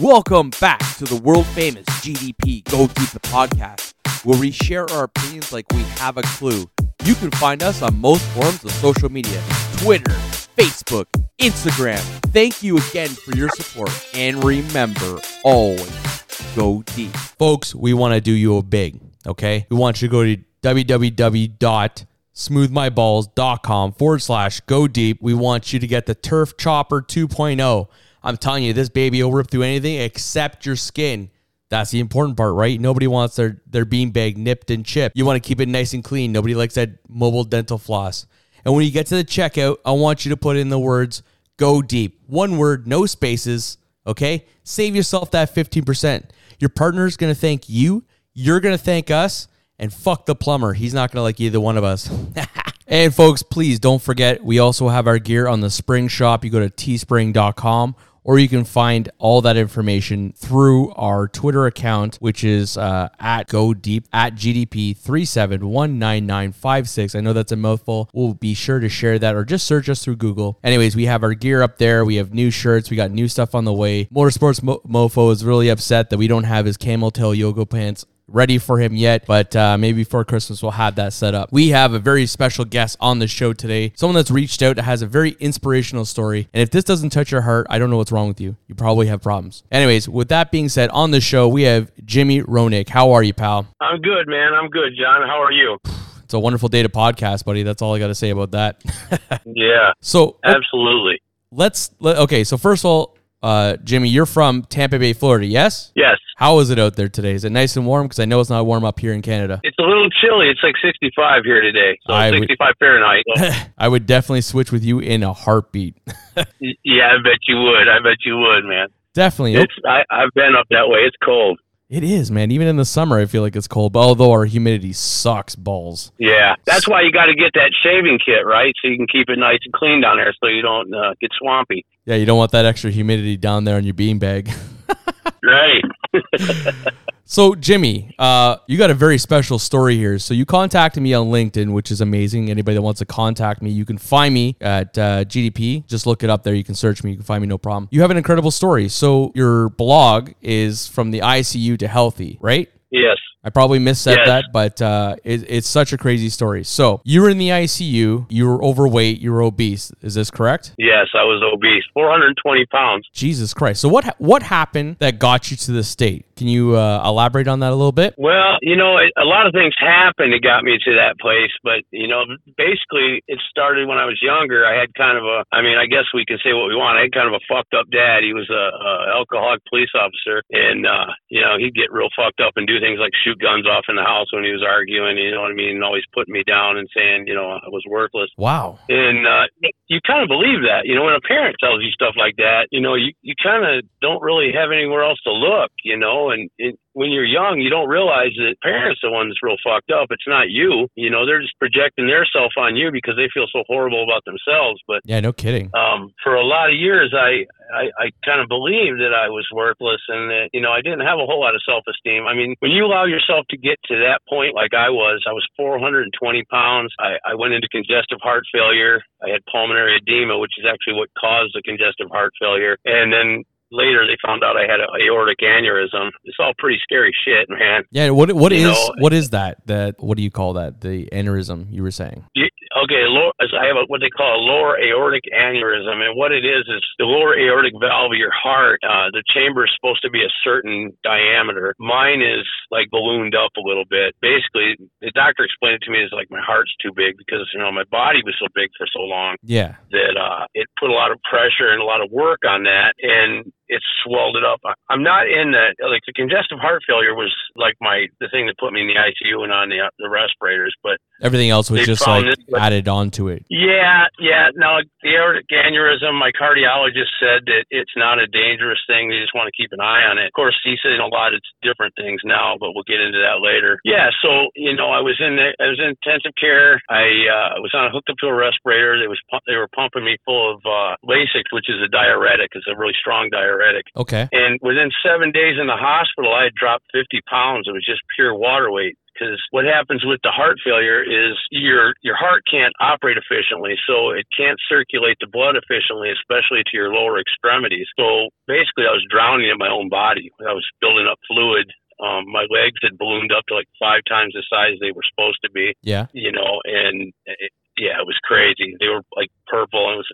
Welcome back to the world famous GDP Go Deep the podcast, where we share our opinions like we have a clue. You can find us on most forms of social media Twitter, Facebook, Instagram. Thank you again for your support. And remember, always go deep. Folks, we want to do you a big, okay? We want you to go to www.smoothmyballs.com forward slash go deep. We want you to get the Turf Chopper 2.0. I'm telling you, this baby will rip through anything except your skin. That's the important part, right? Nobody wants their, their beanbag nipped and chipped. You want to keep it nice and clean. Nobody likes that mobile dental floss. And when you get to the checkout, I want you to put in the words go deep. One word, no spaces, okay? Save yourself that 15%. Your partner's going to thank you. You're going to thank us. And fuck the plumber. He's not going to like either one of us. and folks, please don't forget, we also have our gear on the Spring Shop. You go to teespring.com or you can find all that information through our Twitter account, which is uh, at go deep at GDP three seven one nine nine five six. I know that's a mouthful. We'll be sure to share that, or just search us through Google. Anyways, we have our gear up there. We have new shirts. We got new stuff on the way. Motorsports Mo- Mofo is really upset that we don't have his camel tail yoga pants ready for him yet, but uh, maybe before Christmas we'll have that set up. We have a very special guest on the show today, someone that's reached out that has a very inspirational story. And if this doesn't touch your heart, I don't know what's wrong with you. You probably have problems. Anyways, with that being said, on the show we have Jimmy Roenick. How are you, pal? I'm good, man. I'm good, John. How are you? It's a wonderful day to podcast, buddy. That's all I got to say about that. yeah. So absolutely. Let's let, okay. So first of all, uh, Jimmy, you're from Tampa Bay, Florida, yes? Yes. How is it out there today? Is it nice and warm? Because I know it's not warm up here in Canada. It's a little chilly. It's like 65 here today. So I would- 65 Fahrenheit. I would definitely switch with you in a heartbeat. yeah, I bet you would. I bet you would, man. definitely. It's I, I've been up that way. It's cold. It is, man. Even in the summer, I feel like it's cold. But although our humidity sucks balls. Yeah, that's why you got to get that shaving kit, right? So you can keep it nice and clean down there, so you don't uh, get swampy. Yeah, you don't want that extra humidity down there on your beanbag. Right. so, Jimmy, uh, you got a very special story here. So, you contacted me on LinkedIn, which is amazing. Anybody that wants to contact me, you can find me at uh, GDP. Just look it up there. You can search me. You can find me, no problem. You have an incredible story. So, your blog is from the ICU to healthy, right? yes. I probably missaid Yes. that, but uh, it, it's such a crazy story. So you were in the ICU, you were overweight, you were obese. Is this correct? Yes, I was obese, 420 pounds. Jesus Christ! So what what happened that got you to this state? Can you uh, elaborate on that a little bit? Well, you know, it, a lot of things happened that got me to that place, but you know, basically, it started when I was younger. I had kind of a, I mean, I guess we can say what we want. I had kind of a fucked up dad. He was a, a alcoholic police officer, and uh, you know, he'd get real fucked up and do things like shoot guns off in the house when he was arguing. You know what I mean? And always putting me down and saying, you know, I was worthless. Wow. And uh, you kind of believe that, you know, when a parent tells you stuff like that, you know, you, you kind of don't really have anywhere else to look, you know, and it, when you're young, you don't realize that parents are the one that's real fucked up. It's not you, you know, they're just projecting their self on you because they feel so horrible about themselves. But Yeah, no kidding. um, for a lot of years, I, I, I kind of believed that I was worthless and that, you know, I didn't have a whole lot of self esteem. I mean, when you allow yourself to get to that point, like I was, I was 420 pounds. I, I went into congestive heart failure. I had pulmonary edema, which is actually what caused the congestive heart failure. And then later they found out I had an aortic aneurysm. It's all pretty scary shit, man. Yeah. What what is know- what is that? That what do you call that? The aneurysm you were saying? You, okay, lower, I have a, what they call a lower aortic aneurysm, and what it is is the lower aortic valve of your heart. Uh, the chamber is supposed to be a certain diameter. Mine is like ballooned up a little bit. Basically, the doctor explained it to me as like my heart's too big because you know my body was so big for so long Yeah. that uh, it put a lot of pressure and a lot of work on that, and it swelled it up. I'm not in the like the congestive heart failure was like my the thing that put me in the ICU and on the the respirators, but Everything else was just like but- added onto it. yeah, yeah. Now, the aortic aneurysm, my cardiologist said that it's not a dangerous thing. They just want to keep an eye on it. Of course, he's saying a lot of different things now, but we'll get into that later. Yeah, so you know, I was in the, I was in intensive care. I uh, was on a hooked up to a respirator. They was they were pumping me full of uh, Lasix, which is a diuretic. It's a really strong diuretic. Okay. And within seven days in the hospital, I had dropped 50 pounds. It was just pure water weight. because what happens with the heart failure is your your heart can't operate efficiently, so it can't circulate the blood efficiently, especially to your lower extremities. So basically, I was drowning in my own body. I was building up fluid um, my legs had ballooned up to like five times the size they were supposed to be. Yeah. You know, and it, yeah, it was crazy. They were like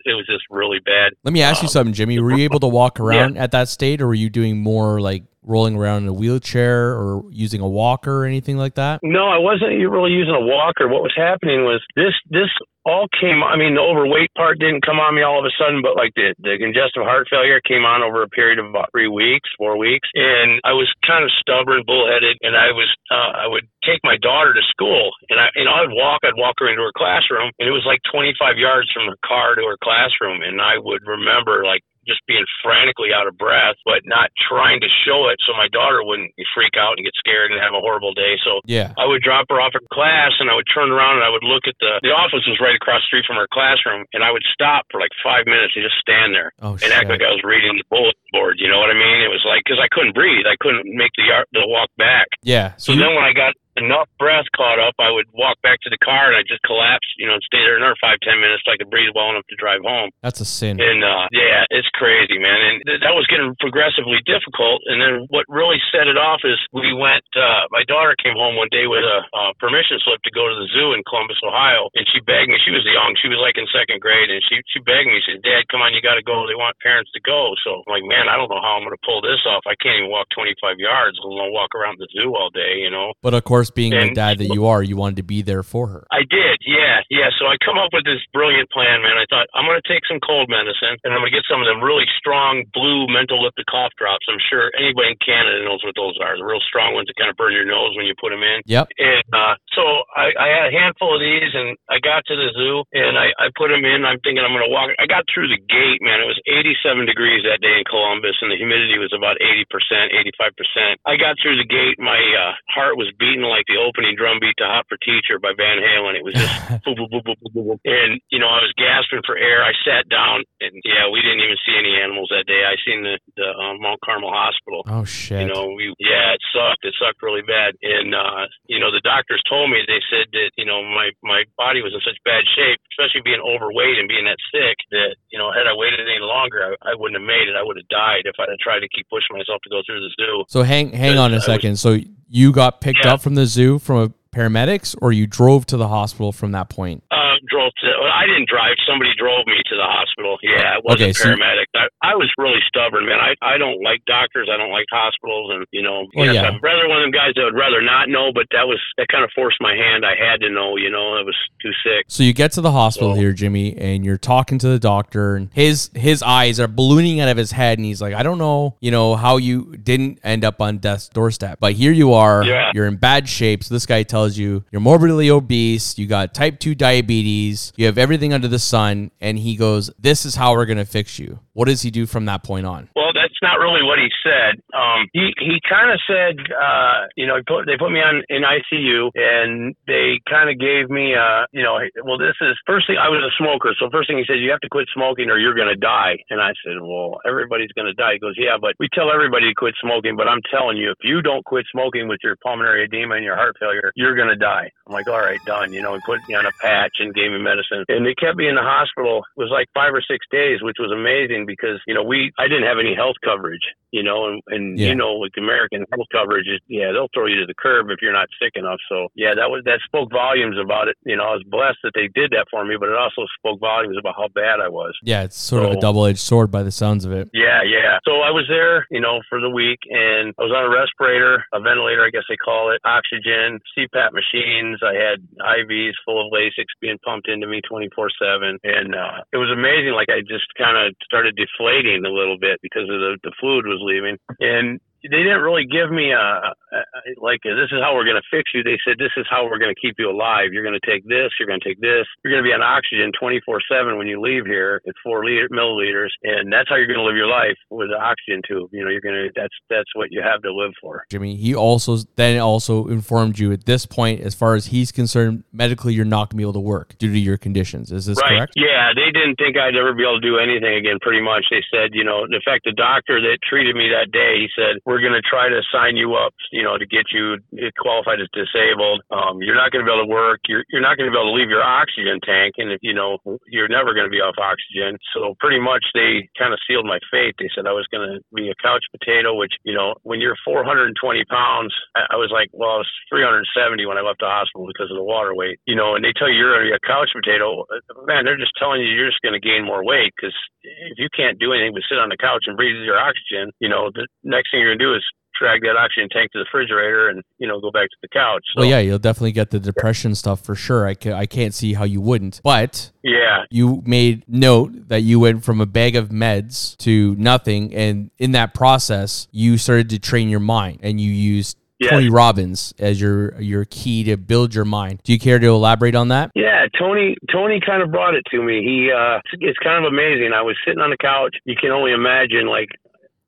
it was just really bad. Let me ask you Um, something, Jimmy. Were you able to walk around at that state, or were you doing more like rolling around in a wheelchair or using a walker or anything like that? No, I wasn't really using a walker. What was happening was this this all came I mean the overweight part didn't come on me all of a sudden, but like the the congestive heart failure came on over a period of about three weeks, four weeks. And I was kind of stubborn, bullheaded, and I was uh, I would take my daughter to school and I know I'd walk, I'd walk her into her classroom and it was like twenty five yards from her car to her classroom and I would remember like just being frantically out of breath, but not trying to show it so my daughter wouldn't freak out and get scared and have a horrible day. So Yeah. I would drop her off at class and I would turn around and I would look at the the office was right across the street from her classroom and I would stop for like five minutes and just stand there Oh and act like I was reading the bulletin board. You know what I mean? It was like because I couldn't breathe, I couldn't make the the walk back. Yeah. So you- then when I got enough breath caught up, I would walk back to the car and I just collapse, you know, and stay there another five ten minutes so I could breathe well enough to drive home. that's a sin. And uh, yeah, it's crazy, man. And th- that was getting progressively difficult. And then what really set it off is we went. Uh, my daughter came home one day with a uh, permission slip to go to the zoo in Columbus, Ohio, and she begged me. She was young. She was like in second grade, and she she begged me. She said, "Dad, come on, you got to go. They want parents to go." So I'm like, man, I don't know how I'm going to pull this off. I can't even walk 25 yards, let alone walk around the zoo all day. You know. But of course, being the And- dad that you are, you wanted to be there for her. I did, yeah, yeah. So I come up with this brilliant plan, man. I thought I'm going to take some cold medicine and I'm going to get some of them really strong blue mentholyptic cough drops. I'm sure anybody in Canada knows what those are. The real strong ones that kind of burn your nose when you put them in. Yep. And uh, so I, I had a handful of these, and I got to the zoo, and I, I put them in. I'm thinking I'm going to walk. I got through the gate, man. It was 87 degrees that day in Columbus, and the humidity was about 80 percent, 85 percent. I got through the gate. My uh, heart was beating like the opening drum beat to "Hot for Teacher" by Van Halen. It was just boop, boop, boop, boop, boop, boop, and you know I was gasping for air. I sat down, and yeah, we didn't even see any animals that day. I seen the the um, Mount Carmel Hospital. Oh shit. You know, we yeah, it sucked. It sucked really bad. And uh, you know, the doctors told me they said that you know my my body was in such bad shape, especially being overweight and being that sick, that you know had I waited any longer, I, I wouldn't have made it. I would have died if I'd have tried to keep pushing myself to go through the zoo. so hang hang on a I was- second. so you got picked Yeah. up from the zoo from a paramedics, or you drove to the hospital from that point? Uh, drove to. Well, I didn't drive. Somebody drove me to the hospital. Yeah, it wasn't Okay, so- paramedic. I, I was really stubborn, man. I I don't like doctors. I don't like hospitals, and you know, Well, yes, yeah. I'm rather one of them guys that would rather not know. But that was that kind of forced my hand. I had to know. You know, I was too sick. So you get to the hospital So- here, Jimmy, and you're talking to the doctor, and his his eyes are ballooning out of his head, and he's like, "I don't know, you know, how you didn't end up on death's doorstep, but here you are. Yeah. You're in bad shape." So this guy tells you you're morbidly obese, you got type two diabetes, you have everything under the sun, and he goes, "This is how we're gonna fix you." What does he do from that point on? Well, that's not really what he said. Um, he he kind of said, uh, you know, put, they put me on in ICU, and they kind of gave me, uh, you know, well, this is first thing. I was a smoker, so first thing he said, you have to quit smoking or you're going to die. And I said, well, everybody's going to die. He goes, yeah, but we tell everybody to quit smoking, but I'm telling you, if you don't quit smoking with your pulmonary edema and your heart failure, you're going to die. I'm like, all right, done. You know, he put me on a patch and gave me medicine, and they kept me in the hospital. It was like five or six days, which was amazing because you know we I didn't have any health coverage, you know, and, and Yeah. you know with American health coverage, is, yeah, they'll throw you to the curb if you're not sick enough. So yeah, that was that spoke volumes about it. You know, I was blessed that they did that for me, but it also spoke volumes about how bad I was. Yeah, it's sort of a double edged sword by the sounds of it. Yeah, yeah. So I was there, you know, for the week, and I was on a respirator, a ventilator, I guess they call it, oxygen, CPAP machines. I had IVs full of Lasix being pumped into me 24 7. And uh, it was amazing. Like, I just kind of started deflating a little bit because of the, the fluid was leaving. And they didn't really give me a Uh, uh, like this is how we're going to fix you. They said this is how we're going to keep you alive. You're going to take this. You're going to take this. You're going to be on oxygen 24 seven when you leave here. It's four liter, milliliters, and that's how you're going to live your life with the oxygen tube. You know, you're going to that's that's what you have to live for. Jimmy, he also then also informed you at this point, as far as he's concerned, medically you're not gonna be able to work due to your conditions. Is this right. correct? Yeah, they didn't think I'd ever be able to do anything again. Pretty much, they said, you know, in fact, the doctor that treated me that day, he said, we're going to try to sign you up, you you know, to get you qualified as disabled. Um, you're not going to be able to work. You're, you're not going to be able to leave your oxygen tank. And if, you know, you're never going to be off oxygen. So pretty much they kind of sealed my fate. They said I was going to be a couch potato, which, you know, when you're 420 pounds, I, I was like, well, I was 370 when I left the hospital because of the water weight, you know, and they tell you you're going to be a couch potato. Man, they're just telling you you're just going to gain more weight because if you can't do anything but sit on the couch and breathe your oxygen, you know, the next thing you're going to do is drag that oxygen tank to the refrigerator and you know go back to the couch. So, well, yeah, you'll definitely get the depression stuff for sure. I can, I can't see how you wouldn't. But yeah, you made note that you went from a bag of meds to nothing, and in that process, you started to train your mind, and you used Yes. Tony Robbins as your your key to build your mind. Do you care to elaborate on that? Yeah, Tony Tony kind of brought it to me. He uh it's kind of amazing. I was sitting on the couch. You can only imagine like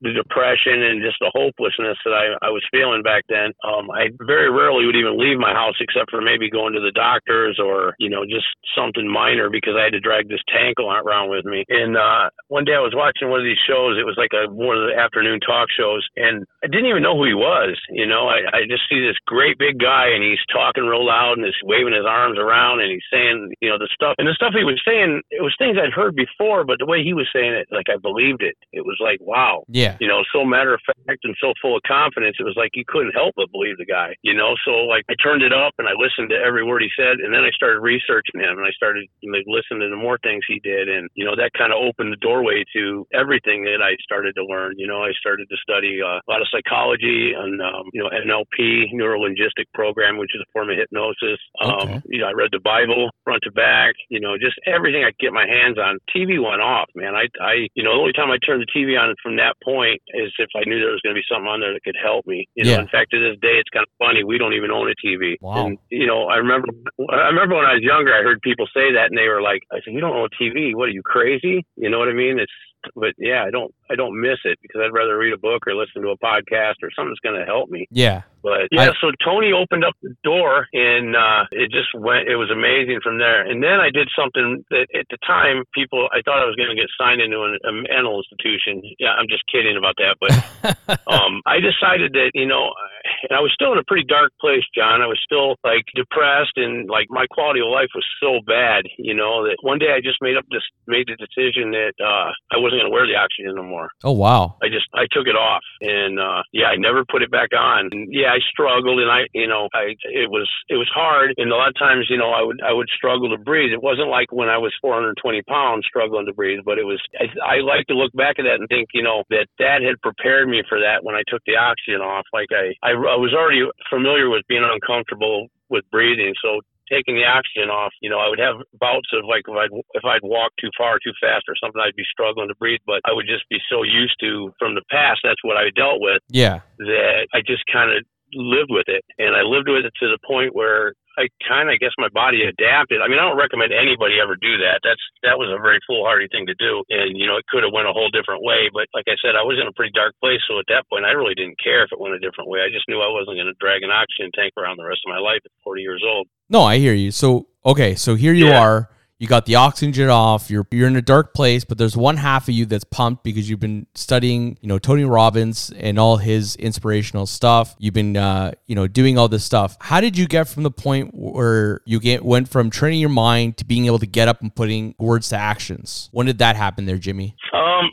the depression and just the hopelessness that I, I was feeling back then. Um, I very rarely would even leave my house except for maybe going to the doctors or, you know, just something minor because I had to drag this tank around with me. And uh, one day I was watching one of these shows. It was like a one of the afternoon talk shows, and I didn't even know who he was. You know, I, I just see this great big guy and he's talking real loud and he's waving his arms around and he's saying, you know, the stuff. And the stuff he was saying, it was things I'd heard before, but the way he was saying it, like I believed it. It was like, wow. Yeah. You know, so matter of fact and so full of confidence. It was like you couldn't help but believe the guy. You know, so like I turned it up and I listened to every word he said, and then I started researching him and I started like, listening to the more things he did, and you know that kind of opened the doorway to everything that I started to learn. You know, I started to study uh, a lot of psychology and um, you know NLP, neuro linguistic program, which is a form of hypnosis. Um, okay. You know, I read the Bible front to back. You know, just everything I could get my hands on. TV went off, man. I, I, you know, the only time I turned the TV on from that point is if I knew there was going to be something on there that could help me. You know, yeah. in fact, to this day, it's kind of funny. We don't even own a TV. Wow. And, you know, I remember, I remember when I was younger, I heard people say that and they were like, I said, you don't own a TV. What are you crazy? You know what I mean? It's, but yeah, I don't I don't miss it because I'd rather read a book or listen to a podcast or something that's going to help me. Yeah. But yeah, I, so Tony opened up the door and uh, it just went. It was amazing from there. And then I did something that at the time people I thought I was going to get signed into an, a mental institution. Yeah, I'm just kidding about that. But um, I decided that you know, and I was still in a pretty dark place, John. I was still like depressed and like my quality of life was so bad. You know that one day I just made up this made the decision that uh, I was wasn't going to wear the oxygen no more. Oh wow! I just I took it off, and uh, yeah, I never put it back on. And yeah, I struggled, and I you know I it was it was hard, and a lot of times you know I would I would struggle to breathe. It wasn't like when I was 420 pounds struggling to breathe, but it was I, I like to look back at that and think you know that that had prepared me for that when I took the oxygen off. Like I I, I was already familiar with being uncomfortable with breathing, so taking the oxygen off, you know, I would have bouts of like if I'd if I'd walk too far, too fast, or something, I'd be struggling to breathe. But I would just be so used to from the past. That's what I dealt with. Yeah. That I just kind of lived with it, and I lived with it to the point where I kind of guess my body adapted. I mean, I don't recommend anybody ever do that. That's that was a very foolhardy thing to do, and you know it could have went a whole different way. But like I said, I was in a pretty dark place, so at that point, I really didn't care if it went a different way. I just knew I wasn't going to drag an oxygen tank around the rest of my life at 40 years old. No, I hear you. So okay, so here you yeah. are. You got the oxygen off. You're you're in a dark place but there's one half of you that's pumped because you've been studying you know tony robbins and all his inspirational stuff. You've been uh, you know doing all this stuff. How did you get from the point where you get went from training your mind to being able to get up and putting words to actions? When did that happen there jimmy? Um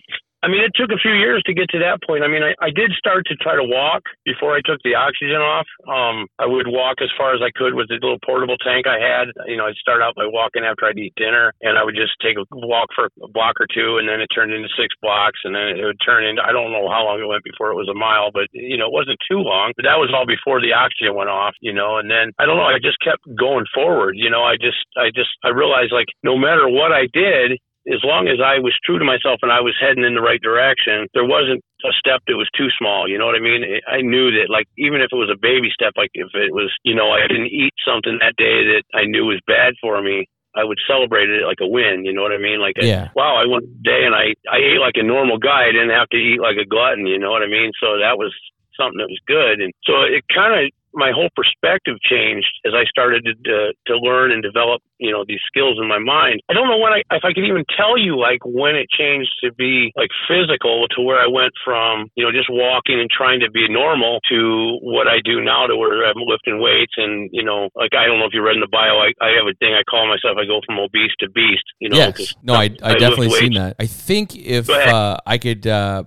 I mean, it took a few years to get to that point. I mean, I, I did start to try to walk before I took the oxygen off. Um, I would walk as far as I could with the little portable tank I had. You know, I'd start out by walking after I'd eat dinner, and I would just take a walk for a block or two, and then it turned into six blocks, and then it would turn into I don't know how long it went before it was a mile, but you know, it wasn't too long. But that was all before the oxygen went off. You know, and then I don't know. I just kept going forward. You know, I just I just I realized like no matter what I did, as long as I was true to myself and I was heading in the right direction, there wasn't a step that was too small. You know what I mean? I knew that, like, even if it was a baby step, like if it was, you know, I didn't eat something that day that I knew was bad for me, I would celebrate it like a win. You know what I mean? Like, yeah. wow, I went a day and I I ate like a normal guy. I didn't have to eat like a glutton. You know what I mean? So that was something that was good. And so it kind of my whole perspective changed as I started to, to, to learn and develop you know these skills in my mind. I don't know when I if I could even tell you like when it changed to be like physical to where I went from you know just walking and trying to be normal to what I do now to where I'm lifting weights and you know like I don't know if you read in the bio I, I have a thing I call myself I go from obese to beast. You know, yes, no, I I, I definitely seen that. I think if uh, I could. Uh,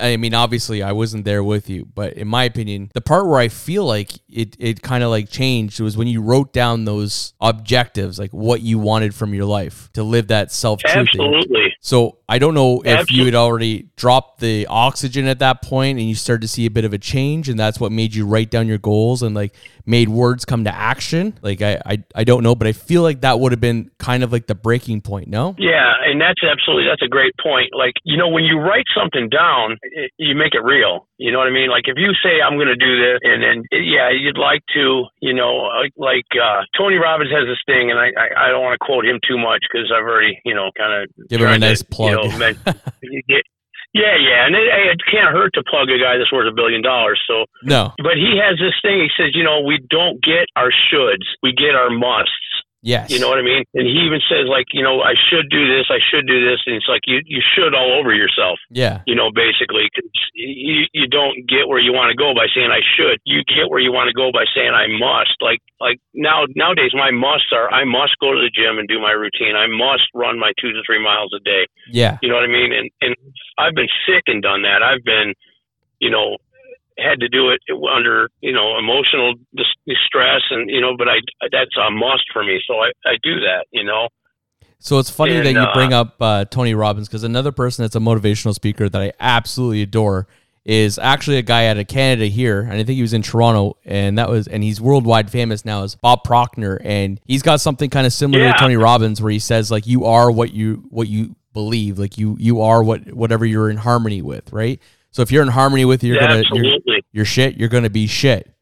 I mean, obviously, I wasn't there with you, but in my opinion, the part where I feel like it, it kind of like changed was when you wrote down those objectives, like what you wanted from your life to live that self truth. Absolutely. So I don't know if Absolutely. you had already dropped the oxygen at that point and you started to see a bit of a change, and that's what made you write down your goals and like made words come to action. Like I, I, I don't know, but I feel like that would have been kind of like the breaking point. No. Yeah, and that's absolutely that's a great point. Like you know, when you write something down, it, you make it real. You know what I mean? Like if you say I'm going to do this, and then yeah, you'd like to, you know, like, like uh, Tony Robbins has this thing, and I I, I don't want to quote him too much because I've already you know kind of give him a nice to, plug. You know, Yeah, yeah, and it, it can't hurt to plug a guy that's worth a billion dollars. So no, but he has this thing. He says, you know, we don't get our shoulds, we get our musts. Yes. You know what I mean? And he even says like, you know, I should do this, I should do this, and it's like you you should all over yourself. Yeah. You know, basically, cause you you don't get where you want to go by saying I should. You get where you want to go by saying I must. Like like now nowadays my musts are I must go to the gym and do my routine. I must run my two to three miles a day. Yeah. You know what I mean? And and I've been sick and done that. I've been, you know, had to do it under you know emotional distress and you know but i that's a must for me. So i i do that you know? So it's funny and, that you uh, bring up uh, tony robbins because another person that's a motivational speaker that i absolutely adore is actually a guy out of canada here and i think he was in toronto and that was and he's worldwide famous now as bob proctor and he's got something kind of similar yeah. to tony robbins where he says like you are what you what you believe like you you are what whatever you're in harmony with right so if you're in harmony with you're yeah, gonna you're, you're, shit, you're gonna be shit,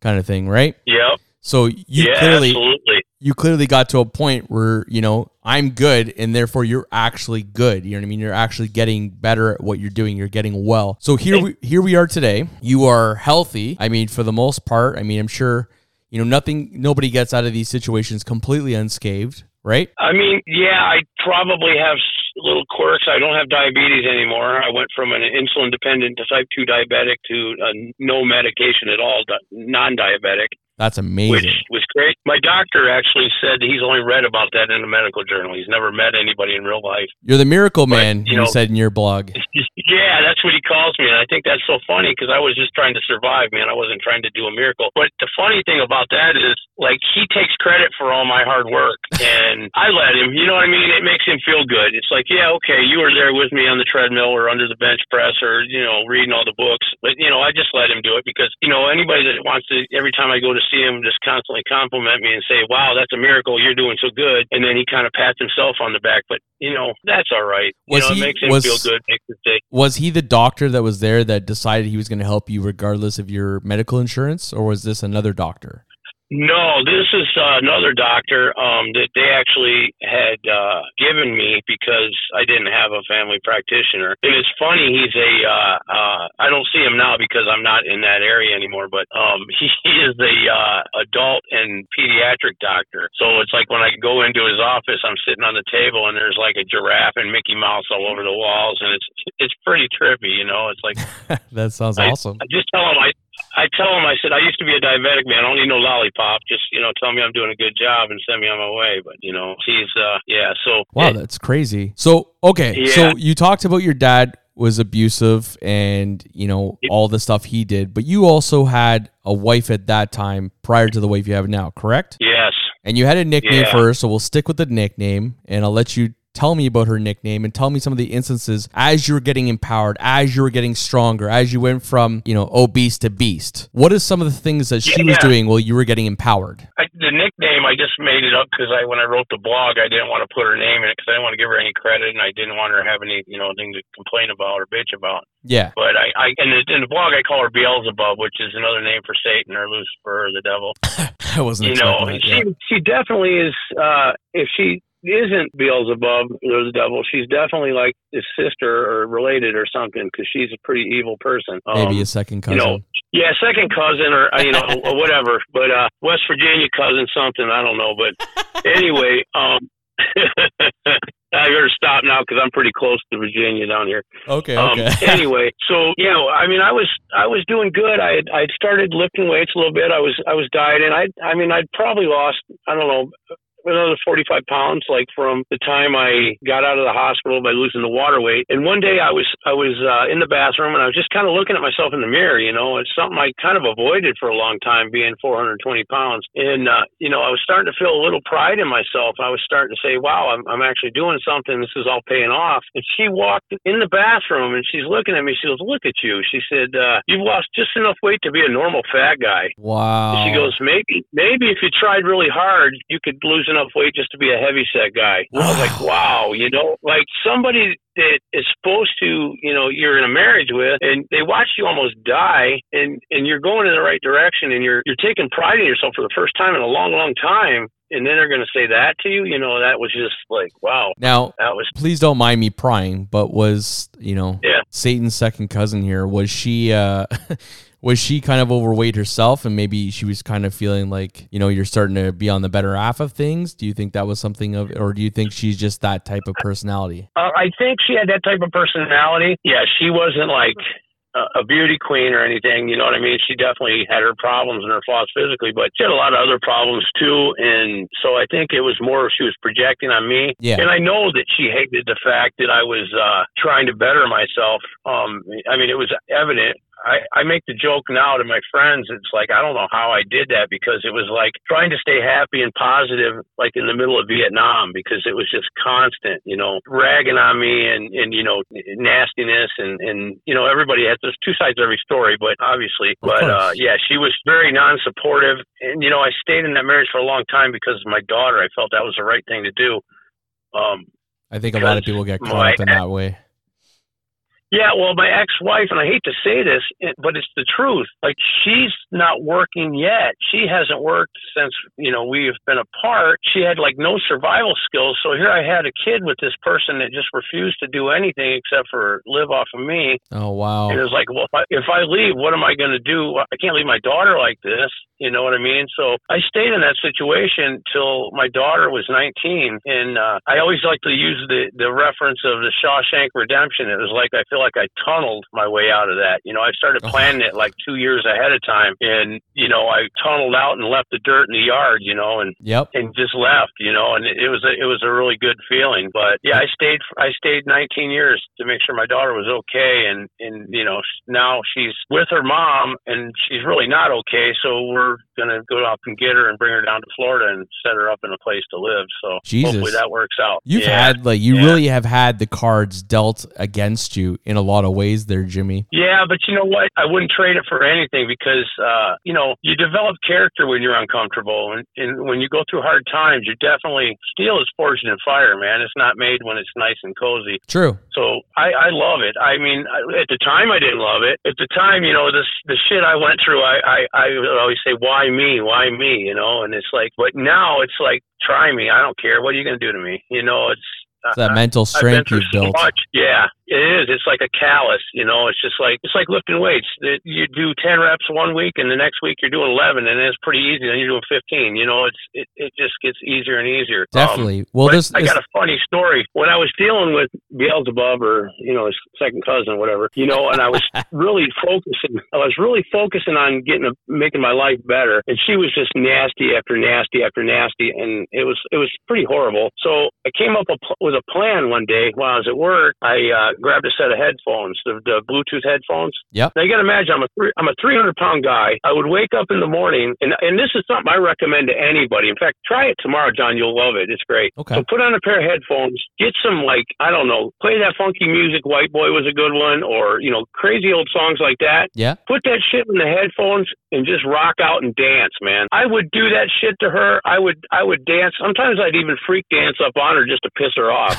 kind of thing, right? Yep. So you yeah, clearly absolutely. you clearly got to a point where you know I'm good, and therefore you're actually good. You know what I mean? You're actually getting better at what you're doing. You're getting well. So here we here we are today. You are healthy. I mean, for the most part. I mean, I'm sure you know nothing. Nobody gets out of these situations completely unscathed, right? I mean, yeah, I probably have little quirks. I don't have diabetes anymore. I went from an insulin dependent to type 2 diabetic to uh, no medication at all, non diabetic. That's amazing. Which was great. My doctor actually said he's only read about that in a medical journal. He's never met anybody in real life. You're the miracle man, but, you, know, said in your blog. yeah, that's what he calls me. And I think that's so funny because I was just trying to survive, man. I wasn't trying to do a miracle. But the funny thing about that is, like, he takes credit for all my hard work. And I let him, you know what I mean? It makes him feel good. It's like, yeah, okay, you were there with me on the treadmill or under the bench press or, you know, reading all the books. But, you know, I just let him do it because, you know, anybody that wants to, every time I go to see him just constantly compliment me and say, "Wow, that's a miracle! You're doing so good." And then he kind of pats himself on the back, but you know that's all right. Was you know, he, it makes him was, feel good. Makes him was he the doctor that was there that decided he was going to help you regardless of your medical insurance, or was this another doctor? No, this is uh, another doctor um, that they actually had uh, given me because I didn't have a family practitioner. And it's funny, he's a uh, uh, I don't see him now because I'm not in that area anymore, but um, he, is a uh, adult and pediatric doctor. So it's like when I go into his office, I'm sitting on the table and there's like a giraffe and Mickey Mouse all over the walls, and it's it's pretty trippy, you know. It's like that sounds I, awesome. I just tell him I I tell him, I said, I used to be a diabetic man. I don't need no lollipop. Just, you know, tell me I'm doing a good job and send me on my way. But, you know, he's, uh, yeah, so. Wow, it, that's crazy. So, okay. Yeah. So you talked about your dad was abusive and, you know, all the stuff he did, but you also had a wife at that time prior to the wife you have now, correct? Yes. And you had a nickname yeah. for her, so we'll stick with the nickname and I'll let you tell me about her nickname and tell me some of the instances as you were getting empowered, as you were getting stronger, as you went from, you know, obese to beast. What is some of the things that she yeah, was doing while you were getting empowered? I, the nickname, I just made it up because I, when I wrote the blog, I didn't want to put her name in it because I didn't want to give her any credit and I didn't want her to have any, you know, thing to complain about or bitch about. Yeah. But I, I in, the, in the blog, I call her Beelzebub, which is another name for Satan or Lucifer or the devil. I wasn't, you know, that, she, she definitely is, uh, if she isn't Beelzebub or the devil. She's definitely like his sister or related or something because she's a pretty evil person. Maybe um, a second cousin. You know, Yeah, second cousin or you know or whatever, but uh West Virginia cousin something I don't know, but anyway, um I better stop now because I'm pretty close to Virginia down here. Okay, Um, anyway, so you know, I mean, I was I was doing good. I had I'd started lifting weights a little bit. I was I was dieting. I I mean, I'd probably lost I don't know another 45 pounds like from the time I got out of the hospital by losing the water weight. And one day I was I was uh, in the bathroom and I was just kind of looking at myself in the mirror. You know, it's something I kind of avoided for a long time, being 420 pounds. And uh, you know, I was starting to feel a little pride in myself. I was starting to say, "Wow, I'm I'm actually doing something. This is all paying off." And she walked in the bathroom and she's looking at me. She goes, "Look at you." She said, uh, "You've lost just enough weight to be a normal fat guy." wow. She goes, maybe, maybe if you tried really hard, you could lose enough weight just to be a heavy set guy. I was like, wow, you know, like somebody that is supposed to, you know, you're in a marriage with, and they watch you almost die, and and you're going in the right direction, and you're you're taking pride in yourself for the first time in a long, long time, and then they're going to say that to you, you know, that was just like, wow, now, that was please don't mind me prying, but was you know Yeah. Satan's second cousin here? Was she uh was she kind of overweight herself, and maybe she was kind of feeling like you know you're starting to be on the better half of things? Do you think that was something of, or do you think she's just that type of personality? Uh, I think she had that type of personality. Yeah, she wasn't like a, beauty queen or anything. You know what I mean? She definitely had her problems and her flaws physically, but she had a lot of other problems too. And so I think it was more she was projecting on me. Yeah. And I know that she hated the fact that I was uh, trying to better myself. Um, I mean, it was evident. I, I make the joke now to my friends. It's like I don't know how I did that because it was like trying to stay happy and positive, like in the middle of Vietnam, because it was just constant, you know, ragging on me and and you know nastiness and and you know everybody has there's two sides to every story, but obviously, but uh, yeah, she was very non-supportive, and you know I stayed in that marriage for a long time because of my daughter. I felt that was the right thing to do. Um, I think a lot of people get caught my up in that way. Yeah, well, my ex-wife, and I hate to say this, but it's the truth. Like she's not working yet. She hasn't worked since you know we've been apart. She had like no survival skills. So here I had a kid with this person that just refused to do anything except for live off of me. Oh wow. And it was like, well, if I, if I leave, what am I going to do? I can't leave my daughter like this. You know what I mean? So I stayed in that situation till my daughter was 19. And uh, I always like to use the, the reference of the Shawshank Redemption. It was like I feel like I tunneled my way out of that. You know, I started planning it like two years ahead of time. And, you know, I tunneled out and left the dirt in the yard, you know, and Yep. and just left, you know, and it was a it was a really good feeling. But yeah, I stayed I stayed 19 years to make sure my daughter was okay, and and you know now she's with her mom, and she's really not okay. So we're more gonna go up and get her and bring her down to Florida and set her up in a place to live. So Jesus. hopefully that works out. You've yeah. had like you yeah. really have had the cards dealt against you in a lot of ways there, Jimmy. Yeah, but you know what? I wouldn't trade it for anything because uh, you know you develop character when you're uncomfortable, and, and when you go through hard times, you definitely steel is forged in fire, man. It's not made when it's nice and cozy. True. So I, I love it. I mean, at the time I didn't love it. At the time, you know, this the shit I went through. I, I I would always say, why me? Why me? You know, and it's like, but now it's like, try me. I don't care. What are you gonna do to me? You know, it's. It's that I- mental strength you've so built. much. Yeah, it is. It's like a callus. You know, it's just like it's like lifting weights. That You do ten reps one week, and the next week you're doing eleven, and it's pretty easy. Then you're doing fifteen. You know, it's it, it just gets easier and easier. Um, Definitely. well, but this, I this got a funny story. When I was dealing with Beelzebub or, you know, his second cousin or whatever, you know, and I was really focusing, I was really focusing on getting, a, making my life better. And she was just nasty after nasty after nasty. And it was, it was pretty horrible. So I came up with a plan one day while I was at work. I uh, grabbed a set of headphones, the, the Bluetooth headphones. Yeah. Now you got to imagine, I'm a three, I'm a 300 pound guy. I would wake up in the morning, and and this is something I recommend to anybody. In fact, try it tomorrow, John. You'll love it. It's great. Okay. So put on a pair of headphones, get some like I don't know, play that funky music. White Boy was a good one, or you know, crazy old songs like that. yeah. Put that shit in the headphones and just rock out and dance, man. I would do that shit to her. I would I would dance. Sometimes I'd even freak dance up on her just to piss her off.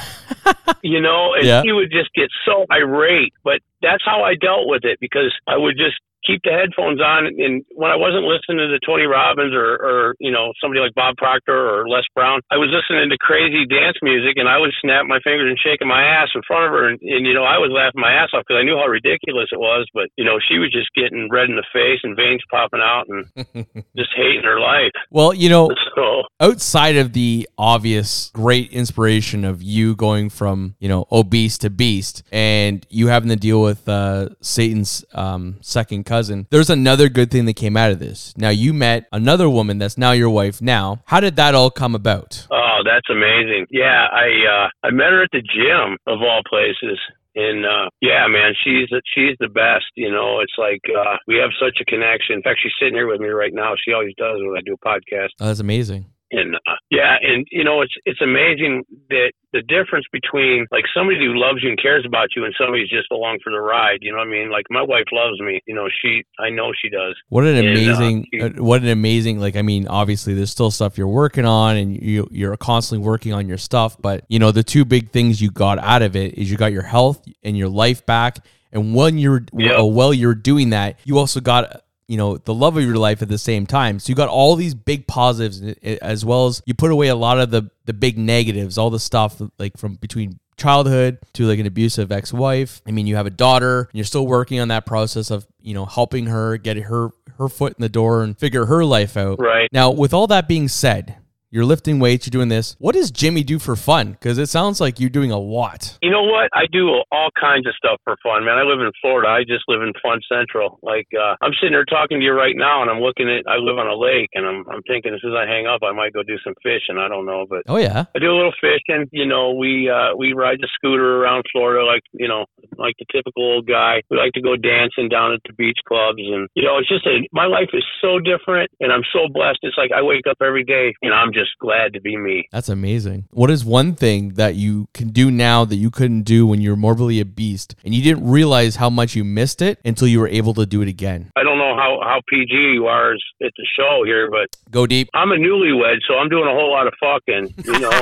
you know, and Yeah. she would just get so irate. But that's how I dealt with it because I would just keep the headphones on. And when I wasn't listening to Tony Robbins or, or, you know, somebody like Bob Proctor or Les Brown, I was listening to crazy dance music and I would snap my fingers and shaking my ass in front of her. And, and you know, I was laughing my ass off because I knew how ridiculous it was. But, you know, she was just getting red in the face and veins popping out and just hating her life. Well, you know, So, outside of the obvious great inspiration of you going from you know obese to beast and you having to deal with uh, satan's um, second cousin there's another good thing that came out of this now you met another woman that's now your wife now how did that all come about oh, that's amazing. Yeah, I uh, I met her at the gym of all places. And uh yeah, man, she's she's the best. You know, it's like uh we have such a connection. In fact, she's sitting here with me right now. She always does when I do a podcast. oh, that's amazing And uh, yeah, and you know, it's it's amazing that the difference between like somebody who loves you and cares about you and somebody who's just along for the ride. You know what I mean? Like my wife loves me. You know, she I know she does. What an And, uh, amazing, she- uh, what an amazing, like, I mean, obviously there's still stuff you're working on and you, you're constantly working on your stuff. But, you know, the two big things you got out of it is you got your health and your life back. And when you're, Yep. uh, while you're doing that, you also got, you know, the love of your life at the same time. So you got all these big positives uh, as well as you put away a lot of the, the big negatives, all the stuff like from between childhood to like an abusive ex-wife. I mean, you have a daughter and you're still working on that process of, you know, helping her get her her foot in the door and figure her life out. Right. Now, with all that being said, you're lifting weights, you're doing this. What does Jimmy do for fun? Because it sounds like you're doing a lot. You know what? I do all kinds of stuff for fun, man. I live in Florida. I just live in Fun Central. Like uh, I'm sitting here talking to you right now, and I'm looking at. I live on a lake, and I'm I'm thinking as soon as I hang up, I might go do some fishing. I don't know, but Oh yeah. I do a little fishing. You know, we uh, we ride the scooter around Florida like you know like the typical old guy. We like to go dancing down at the beach clubs, and you know, it's just a my life is so different, and I'm so blessed. It's like I wake up every day, and I'm just glad to be me. That's amazing. What is one thing that you can do now that you couldn't do when you were morbidly a beast and you didn't realize how much you missed it until you were able to do it again? I don't know how how PG you are at the show here, but Go deep. I'm a newlywed, so I'm doing a whole lot of fucking. You know,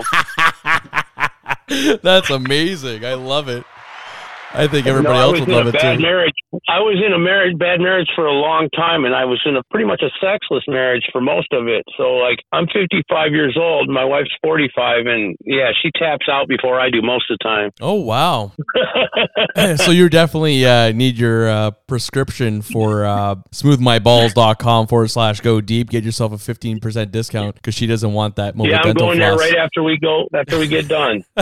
That's amazing. I love it. I think everybody No, I else would love it bad too. marriage. I was in a marriage, bad marriage for a long time, and I was in a pretty much a sexless marriage for most of it. So, like, I'm 55 years old. My wife's 45, and yeah, she taps out before I do most of the time. Oh wow! so you definitely uh, need your uh, prescription for uh, smoothmyballs.com forward slash go deep. Get yourself a fifteen percent discount because she doesn't want that yeah, I'm going there right after we go after we get done.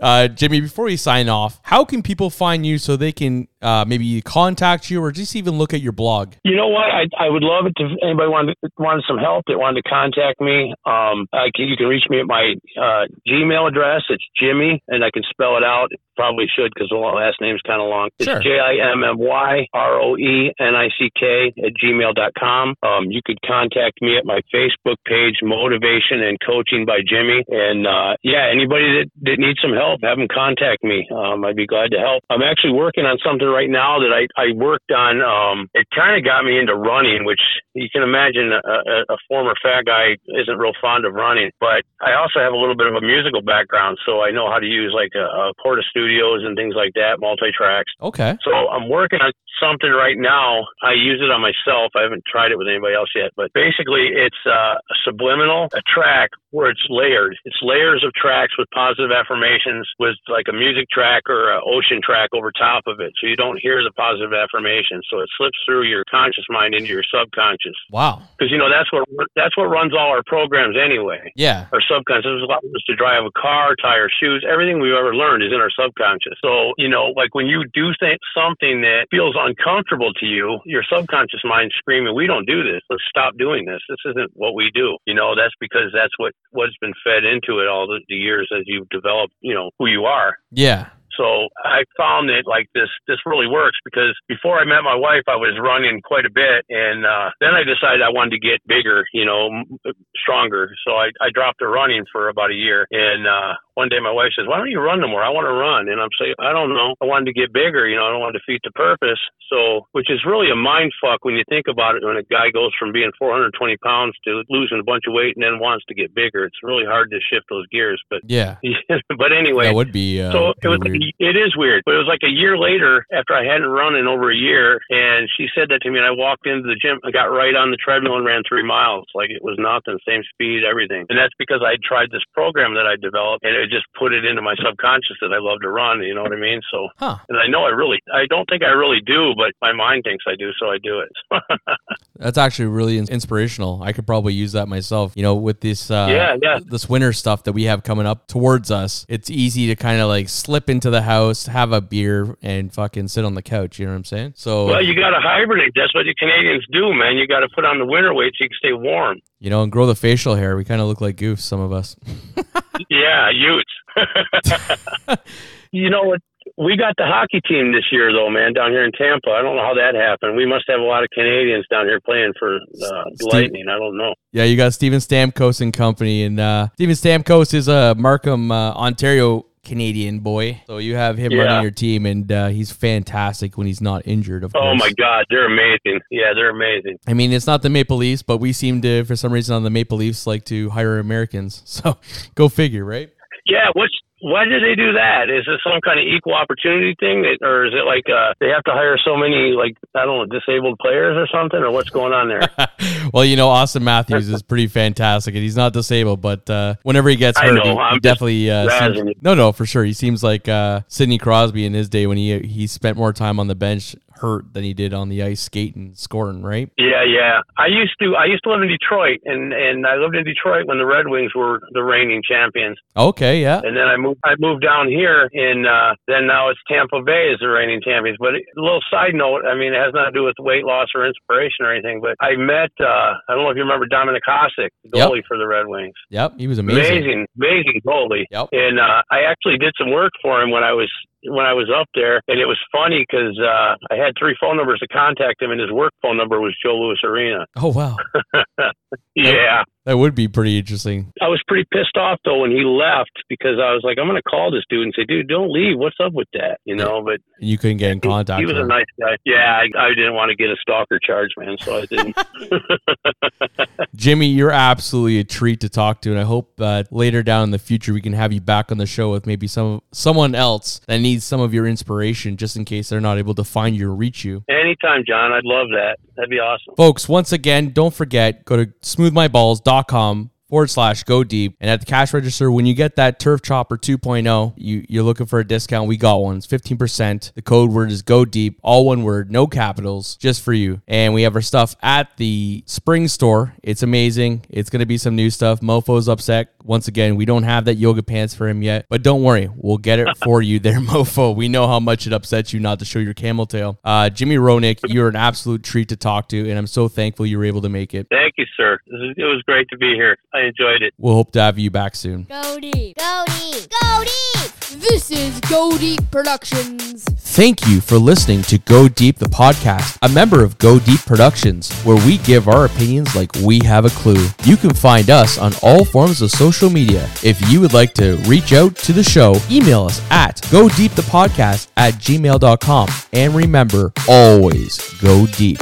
Uh, Jimmy, before we sign off, how can people find you so they can uh, maybe contact you or just even look at your blog? You know what? I I would love it if anybody wanted wanted some help that wanted to contact me. Um, I can, you can reach me at my uh, Gmail address. It's Jimmy, and I can spell it out. Probably should because the last name's kind of long. It's J I M M Y R O E N I C K at gmail dot com. Um, you could contact me at my Facebook page, Motivation and Coaching by Jimmy. And uh, yeah, anybody that, that needs some help, have them contact me. Um, I'd be glad to help. I'm actually working on something right now that I, I worked on. Um, it kind of got me into running, which you can imagine a, a, a former fat guy isn't real fond of running. But I also have a little bit of a musical background, so I know how to use like a, a Portastudios and things like that, multi tracks. Okay. So I'm working on something right now. I use it on myself. I haven't tried it with anybody else yet, but basically it's uh, a subliminal, a track where it's layered. It's layers of tracks with positive affirmations with like a music track or an ocean track over top of it. So you don't hear the positive affirmation. So it slips through your conscious mind into your subconscious. Wow. Because you know that's what that's what runs all our programs anyway Yeah. our subconscious allows us to drive a car, tie our shoes. Everything we've ever learned is in our subconscious. So, you know, like when you do th- something that feels uncomfortable to you, your subconscious mind's screaming, we don't do this. Let's stop doing this. This isn't what we do. You know, that's because that's what, what's been fed into it all the, the years as you've developed, you know, who you are. Yeah. So I found that like this this really works because before I met my wife, I was running quite a bit, and uh, then I decided I wanted to get bigger, you know, stronger. So I, I dropped the running for about a year, and uh, one day my wife says, "Why don't you run no more? I want to run." And I'm saying, "I don't know. I wanted to get bigger. You know, I don't want to defeat the purpose." So, which is really a mind fuck when you think about it. When a guy goes from being 420 pounds to losing a bunch of weight and then wants to get bigger, it's really hard to shift those gears. But Yeah. but anyway, That would be. Uh, so it was. weird. It is weird, but it was like a year later after I hadn't run in over a year, and she said that to me, and I walked into the gym. I got right on the treadmill and ran three miles, like it was nothing, same speed, everything. And that's because I tried this program that I developed, and it just put it into my subconscious that I love to run. You know what I mean? So, Huh. and I know I really, I don't think I really do, but my mind thinks I do, so I do it. That's actually really inspirational. I could probably use that myself. You know, with this uh, Yeah, yeah. this winter stuff that we have coming up towards us, it's easy to kind of like slip into the house, have a beer, and fucking sit on the couch. You know what I'm saying? So well, you got to hibernate. That's what you Canadians do, man. You got to put on the winter weight so you can stay warm. you know, and grow the facial hair. We kind of look like goofs, some of us. Yeah, Utes. you know what? We got the hockey team this year, though, man, down here in Tampa. I don't know how that happened. We must have a lot of Canadians down here playing for uh, Steve- Lightning. I don't know. Yeah, you got Steven Stamkos and company, and uh, Steven Stamkos is a Markham, uh, Ontario Canadian boy. So you have him Yeah. running your team, and uh, he's fantastic when he's not injured. Of course. Oh my God, they're amazing. Yeah, they're amazing. I mean, it's not the Maple Leafs, but we seem to, for some reason, on the Maple Leafs, like to hire Americans. So go figure, right? Yeah, what's why did they do that? Is it some kind of equal opportunity thing, that, or is it like uh, they have to hire so many like I don't know disabled players or something, or what's going on there? well, you know, Auston Matthews is pretty fantastic, and he's not disabled, but uh, whenever he gets hurt, know, he, he definitely uh, seems- no, no, for sure. He seems like uh, Sidney Crosby in his day when he he spent more time on the bench hurt than he did on the ice skating, scoring, right? Yeah, yeah. I used to I used to live in Detroit, and and I lived in Detroit when the Red Wings were the reigning champions. Okay, yeah. And then I moved I moved down here and uh then now it's Tampa Bay as the reigning champions. But a little side note, I mean it has nothing to do with weight loss or inspiration or anything, but I met uh I don't know if you remember Dominik Hasek, the Yep. goalie for the Red Wings. Yep, he was amazing. Amazing, amazing goalie. Yep. And uh I actually did some work for him when I was when I was up there, and it was funny because uh, I had three phone numbers to contact him, and his work phone number was Joe Louis Arena. Oh wow, Yeah, that would be pretty interesting. I was pretty pissed off though when he left because I was like, I'm going to call this dude and say, dude, don't leave. What's up with that? You know, but You couldn't get in contact. he was with a nice guy. Yeah, I, I didn't want to get a stalker charge, man, so I didn't. Jimmy, you're absolutely a treat to talk to, and I hope that later down in the future we can have you back on the show with maybe some someone else that needs some of your inspiration, just in case they're not able to find you or reach you. Anytime, John. I'd love that. That'd be awesome. Folks, once again, don't forget, go to smoothmyballs.com Amazon.com forward slash go deep. And at the cash register, when you get that Turf Chopper 2.0, you, you're looking for a discount. We got one. It's 15%. The code word is go deep, all one word, no capitals, just for you. And we have our stuff at the spring store. It's amazing. It's going to be some new stuff. Mofo's upset. Once again, we don't have that yoga pants for him yet, but don't worry. We'll get it for you there, Mofo. We know how much it upsets you not to show your camel tail. Uh, Jimmy Roenick, you're an absolute treat to talk to, and I'm so thankful you were able to make it. Thank you, sir. It was great to be here. I enjoyed it. We'll hope to have you back soon. Go deep. Go deep. Go deep. This is Go Deep Productions. Thank you for listening to Go Deep, the podcast, a member of Go Deep Productions, where we give our opinions like we have a clue. You can find us on all forms of social media. If you would like to reach out to the show, email us at go deep the podcast at gmail.com. And remember, always go deep.